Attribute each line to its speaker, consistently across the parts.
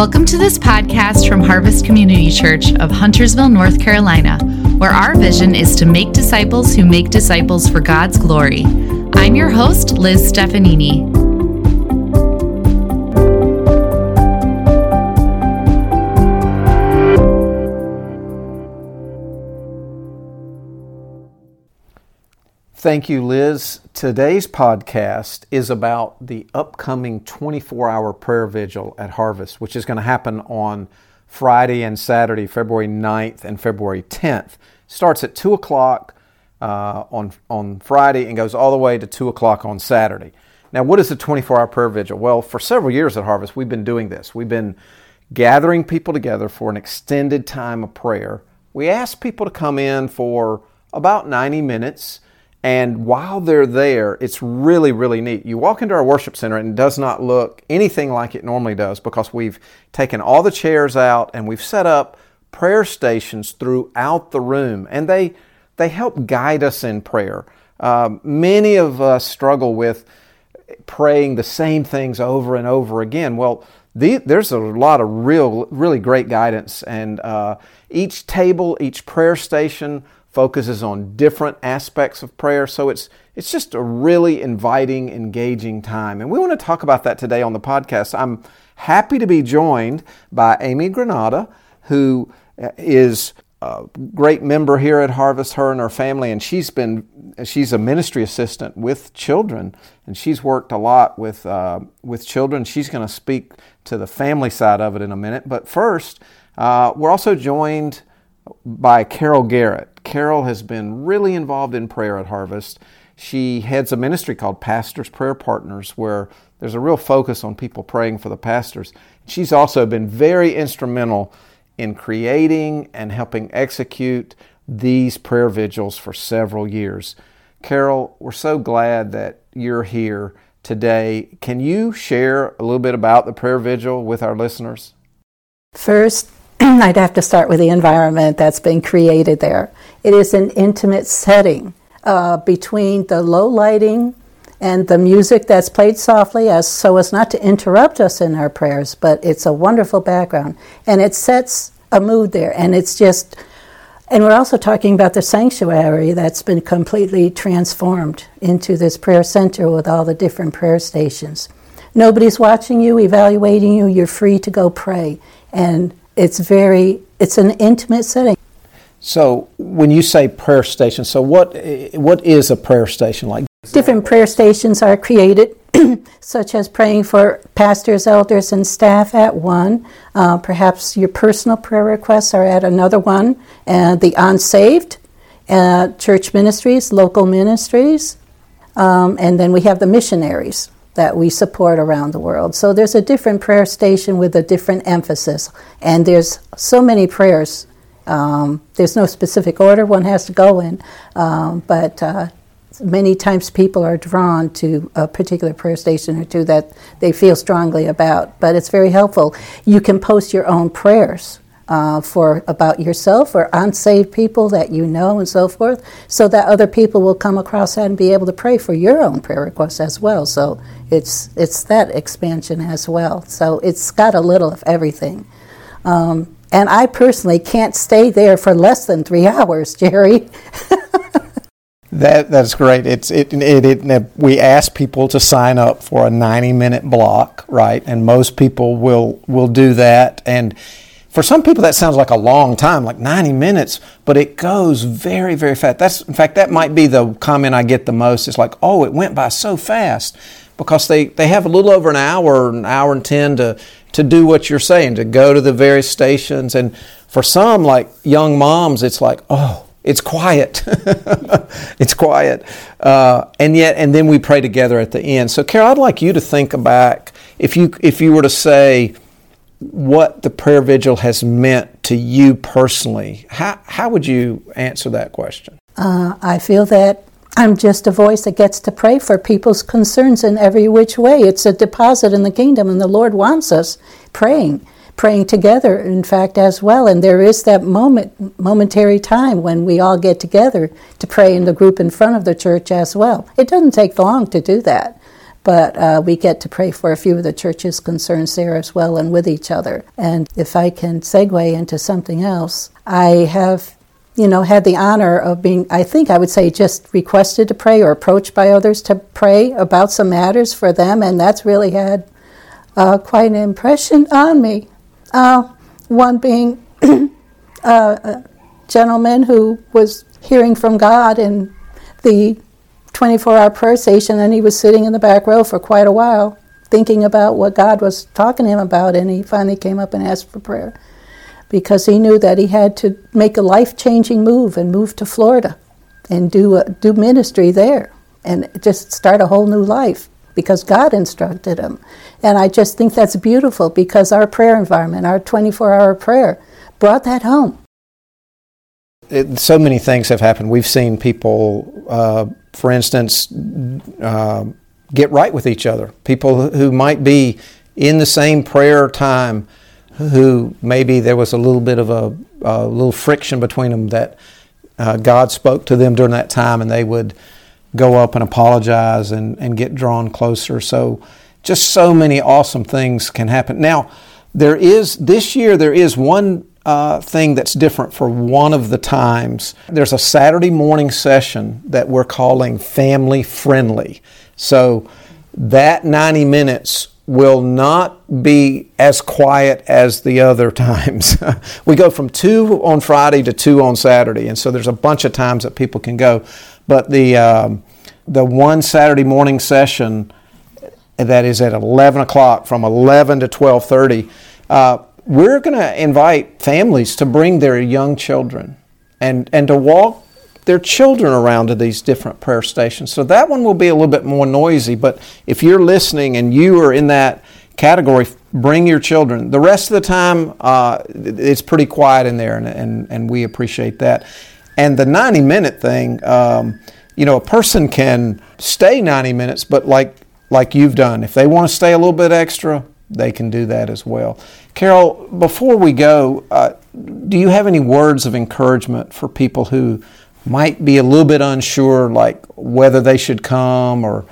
Speaker 1: Welcome to this podcast from Harvest Community Church of Huntersville, North Carolina, where our vision is to make disciples who make disciples for God's glory. I'm your host, Liz Stefanini.
Speaker 2: Thank you, Liz. Today's podcast is about the upcoming 24 hour prayer vigil at Harvest, which is going to happen on Friday and Saturday, February 9th and February 10th. Starts at 2 o'clock uh, on, on Friday and goes all the way to 2 o'clock on Saturday. Now, what is the 24 hour prayer vigil? Well, for several years at Harvest, we've been doing this. We've been gathering people together for an extended time of prayer. We ask people to come in for about 90 minutes and while they're there, it's really, really neat. You walk into our worship center and it does not look anything like it normally does because we've taken all the chairs out and we've set up prayer stations throughout the room. And they, they help guide us in prayer. Uh, many of us struggle with praying the same things over and over again. Well, the, there's a lot of real, really great guidance, and uh, each table, each prayer station focuses on different aspects of prayer. So it's it's just a really inviting, engaging time. And we want to talk about that today on the podcast. I'm happy to be joined by Amy Granata, who is a great member here at Harvest, her and her family, and she's been she's a ministry assistant with children, and she's worked a lot with uh, with children. She's going to speak to the family side of it in a minute. But first, uh, we're also joined by Carol Garrott. Carol has been really involved in prayer at Harvest. She heads a ministry called Pastors Prayer Partners, where there's a real focus on people praying for the pastors. She's also been very instrumental in creating and helping execute these prayer vigils for several years. Carol, we're so glad that you're here today. Can you share a little bit about the prayer vigil with our listeners?
Speaker 3: First, I'd have to start with the environment that's been created there. It is an intimate setting uh, between the low lighting and the music that's played softly as so as not to interrupt us in our prayers, but it's a wonderful background and it sets a mood there and it's just and we're also talking about the sanctuary that's been completely transformed into this prayer center with all the different prayer stations. Nobody's watching you, evaluating you, you're free to go pray. And it's very it's an intimate setting.
Speaker 2: So when you say prayer station, so what what is a prayer station like?
Speaker 3: Different prayer stations are created, such as praying for pastors, elders, and staff at one. Uh, perhaps your personal prayer requests are at another one. Uh, the unsaved, uh, church ministries, local ministries, um, and then we have the missionaries that we support around the world. So there's a different prayer station with a different emphasis, and there's so many prayers. Um, there's no specific order one has to go in, um, but uh, many times people are drawn to a particular prayer station or two that they feel strongly about. But it's very helpful. You can post your own prayers uh, for about yourself or unsaved people that you know and so forth, so that other people will come across that and be able to pray for your own prayer requests as well. So it's it's that expansion as well. So it's got a little of everything. Um, and I personally can't stay there for less than three hours, Jerry.
Speaker 2: that that's great. It's it, it, it, we ask people to sign up for a 90 minute block, right? And most people will will do that and for some people, that sounds like a long time, like 90 minutes, but it goes very, very fast. That's, in fact, that might be the comment I get the most. It's like, oh, it went by so fast because they, they have a little over an hour, an hour and 10 to, to do what you're saying, to go to the various stations. And for some, like young moms, it's like, oh, it's quiet. it's quiet. Uh, and yet, and then we pray together at the end. So, Carol, I'd like you to think back if you, if you were to say, what the prayer vigil has meant to you personally. How, how would you answer that question?
Speaker 3: Uh, I feel that I'm just a voice that gets to pray for people's concerns in every which way. It's a deposit in the kingdom, and the Lord wants us praying, praying together, in fact, as well. And there is that moment, momentary time when we all get together to pray in the group in front of the church as well. It doesn't take long to do that. But uh, we get to pray for a few of the church's concerns there as well and with each other. And if I can segue into something else, I have you know, had the honor of being, I think I would say, just requested to pray or approached by others to pray about some matters for them, and that's really had uh, quite an impression on me. Uh, one being uh, a gentleman who was hearing from God in the 24 hour prayer station, and he was sitting in the back row for quite a while thinking about what God was talking to him about, and he finally came up and asked for prayer because he knew that he had to make a life changing move and move to Florida and do, a, do ministry there and just start a whole new life because God instructed him. And I just think that's beautiful because our prayer environment, our 24 hour prayer, brought that home.
Speaker 2: It, so many things have happened. We've seen people, uh, for instance, uh, get right with each other. People who might be in the same prayer time who maybe there was a little bit of a, a little friction between them that uh, God spoke to them during that time and they would go up and apologize and, and get drawn closer. So just so many awesome things can happen. Now, there is, this year, there is one uh, thing that's different for one of the times. There's a Saturday morning session that we're calling family friendly. So that 90 minutes will not be as quiet as the other times. we go from two on Friday to two on Saturday, and so there's a bunch of times that people can go. But the um, the one Saturday morning session that is at 11 o'clock from 11 to 12:30, uh, we're going to invite families to bring their young children and and to walk their children around to these different prayer stations. So that one will be a little bit more noisy, but if you're listening and you are in that category, bring your children. The rest of the time, uh, it's pretty quiet in there, and, and, and we appreciate that. And the 90 minute thing, um, you know, a person can stay 90 minutes, but like, like you've done, if they want to stay a little bit extra, they can do that as well. Carol, before we go, uh, do you have any words of encouragement for people who might be a little bit unsure, like whether they should come or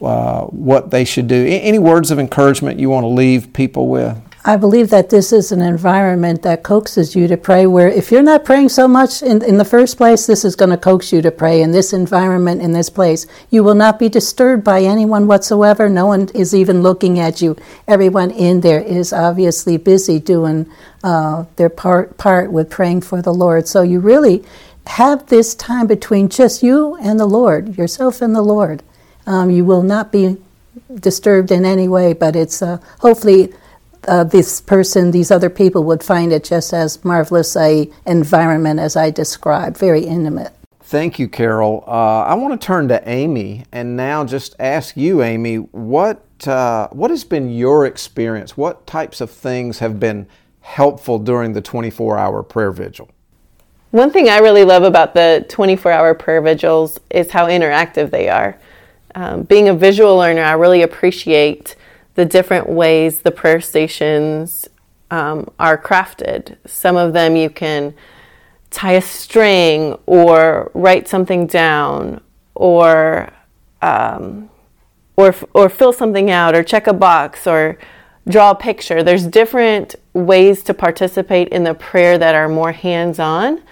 Speaker 2: uh, what they should do. Any words of encouragement you want to leave people with?
Speaker 3: I believe that this is an environment that coaxes you to pray, where if you're not praying so much in, in the first place, this is going to coax you to pray in this environment, in this place. You will not be disturbed by anyone whatsoever. No one is even looking at you. Everyone in there is obviously busy doing uh, their part, part with praying for the Lord. So you really have this time between just you and the Lord, yourself and the Lord. Um, you will not be disturbed in any way, but it's uh, hopefully uh, this person, these other people would find it just as marvelous a environment as I described, very intimate.
Speaker 2: Thank you, Carol. Uh, I want to turn to Amy and now just ask you, Amy, what uh, what has been your experience? What types of things have been helpful during the 24 hour prayer vigil?
Speaker 4: One thing I really love about the 24 hour prayer vigils is how interactive they are. Um, being a visual learner, I really appreciate the different ways the prayer stations um, are crafted. Some of them you can tie a string or write something down or um, or or fill something out or check a box or draw a picture. There's different ways to participate in the prayer that are more hands on.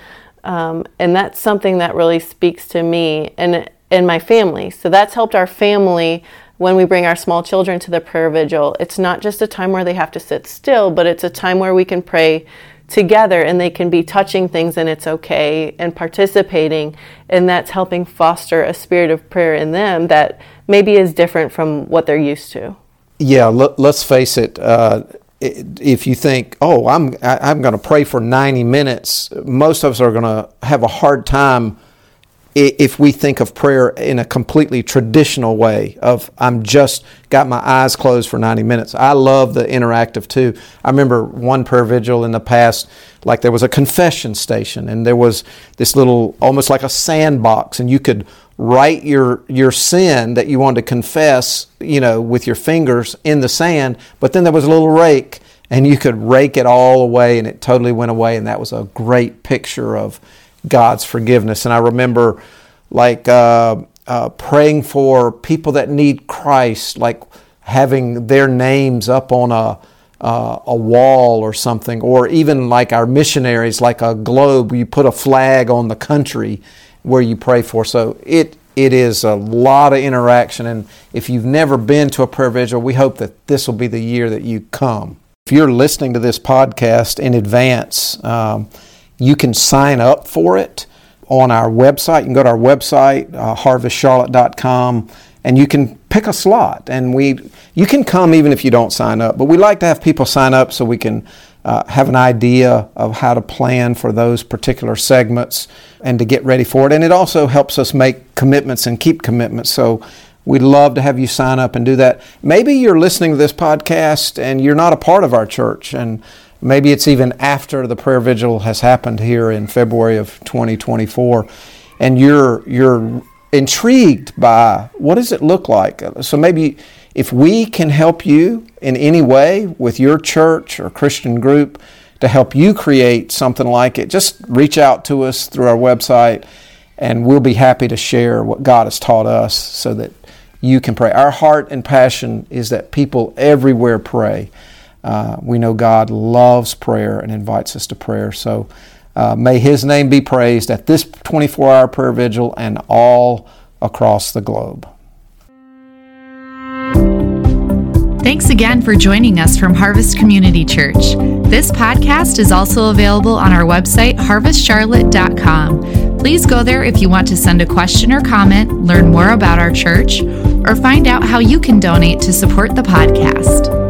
Speaker 4: Um, and that's something that really speaks to me and, and my family. So that's helped our family when we bring our small children to the prayer vigil. It's not just a time where they have to sit still, but it's a time where we can pray together and they can be touching things and it's okay and participating. And that's helping foster a spirit of prayer in them that maybe is different from what they're used to.
Speaker 2: Yeah, let, us face it. Uh, if you think, oh, I'm I'm going to pray for 90 minutes, most of us are going to have a hard time if we think of prayer in a completely traditional way of I'm just got my eyes closed for 90 minutes. I love the interactive too. I remember one prayer vigil in the past like there was a confession station and there was this little almost like a sandbox and you could write your your sin that you wanted to confess, you know, with your fingers in the sand, but then there was a little rake and you could rake it all away and it totally went away and that was a great picture of God's forgiveness. And I remember like uh, uh, praying for people that need Christ, like having their names up on a uh, a wall or something, or even like our missionaries, like a globe, you put a flag on the country where you pray for. So it it is a lot of interaction, and if you've never been to a prayer vigil, we hope that this will be the year that you come. If you're listening to this podcast in advance, um, you can sign up for it on our website. You can go to our website, uh, harvestcharlotte.com, and you can pick a slot. And we, you can come even if you don't sign up. But we like to have people sign up so we can uh, have an idea of how to plan for those particular segments and to get ready for it. And it also helps us make commitments and keep commitments. So we'd love to have you sign up and do that. Maybe you're listening to this podcast and you're not a part of our church and Maybe it's even after the prayer vigil has happened here in February of 2024, and you're you're intrigued by what does it look like. So maybe if we can help you in any way with your church or Christian group to help you create something like it, just reach out to us through our website, and we'll be happy to share what God has taught us so that you can pray. Our heart and passion is that people everywhere pray. Uh, we know God loves prayer and invites us to prayer. So uh, may His name be praised at this 24 hour prayer vigil and all across the globe.
Speaker 1: Thanks again for joining us from Harvest Community Church. This podcast is also available on our website, harvestcharlotte.com. Please go there if you want to send a question or comment, learn more about our church, or find out how you can donate to support the podcast.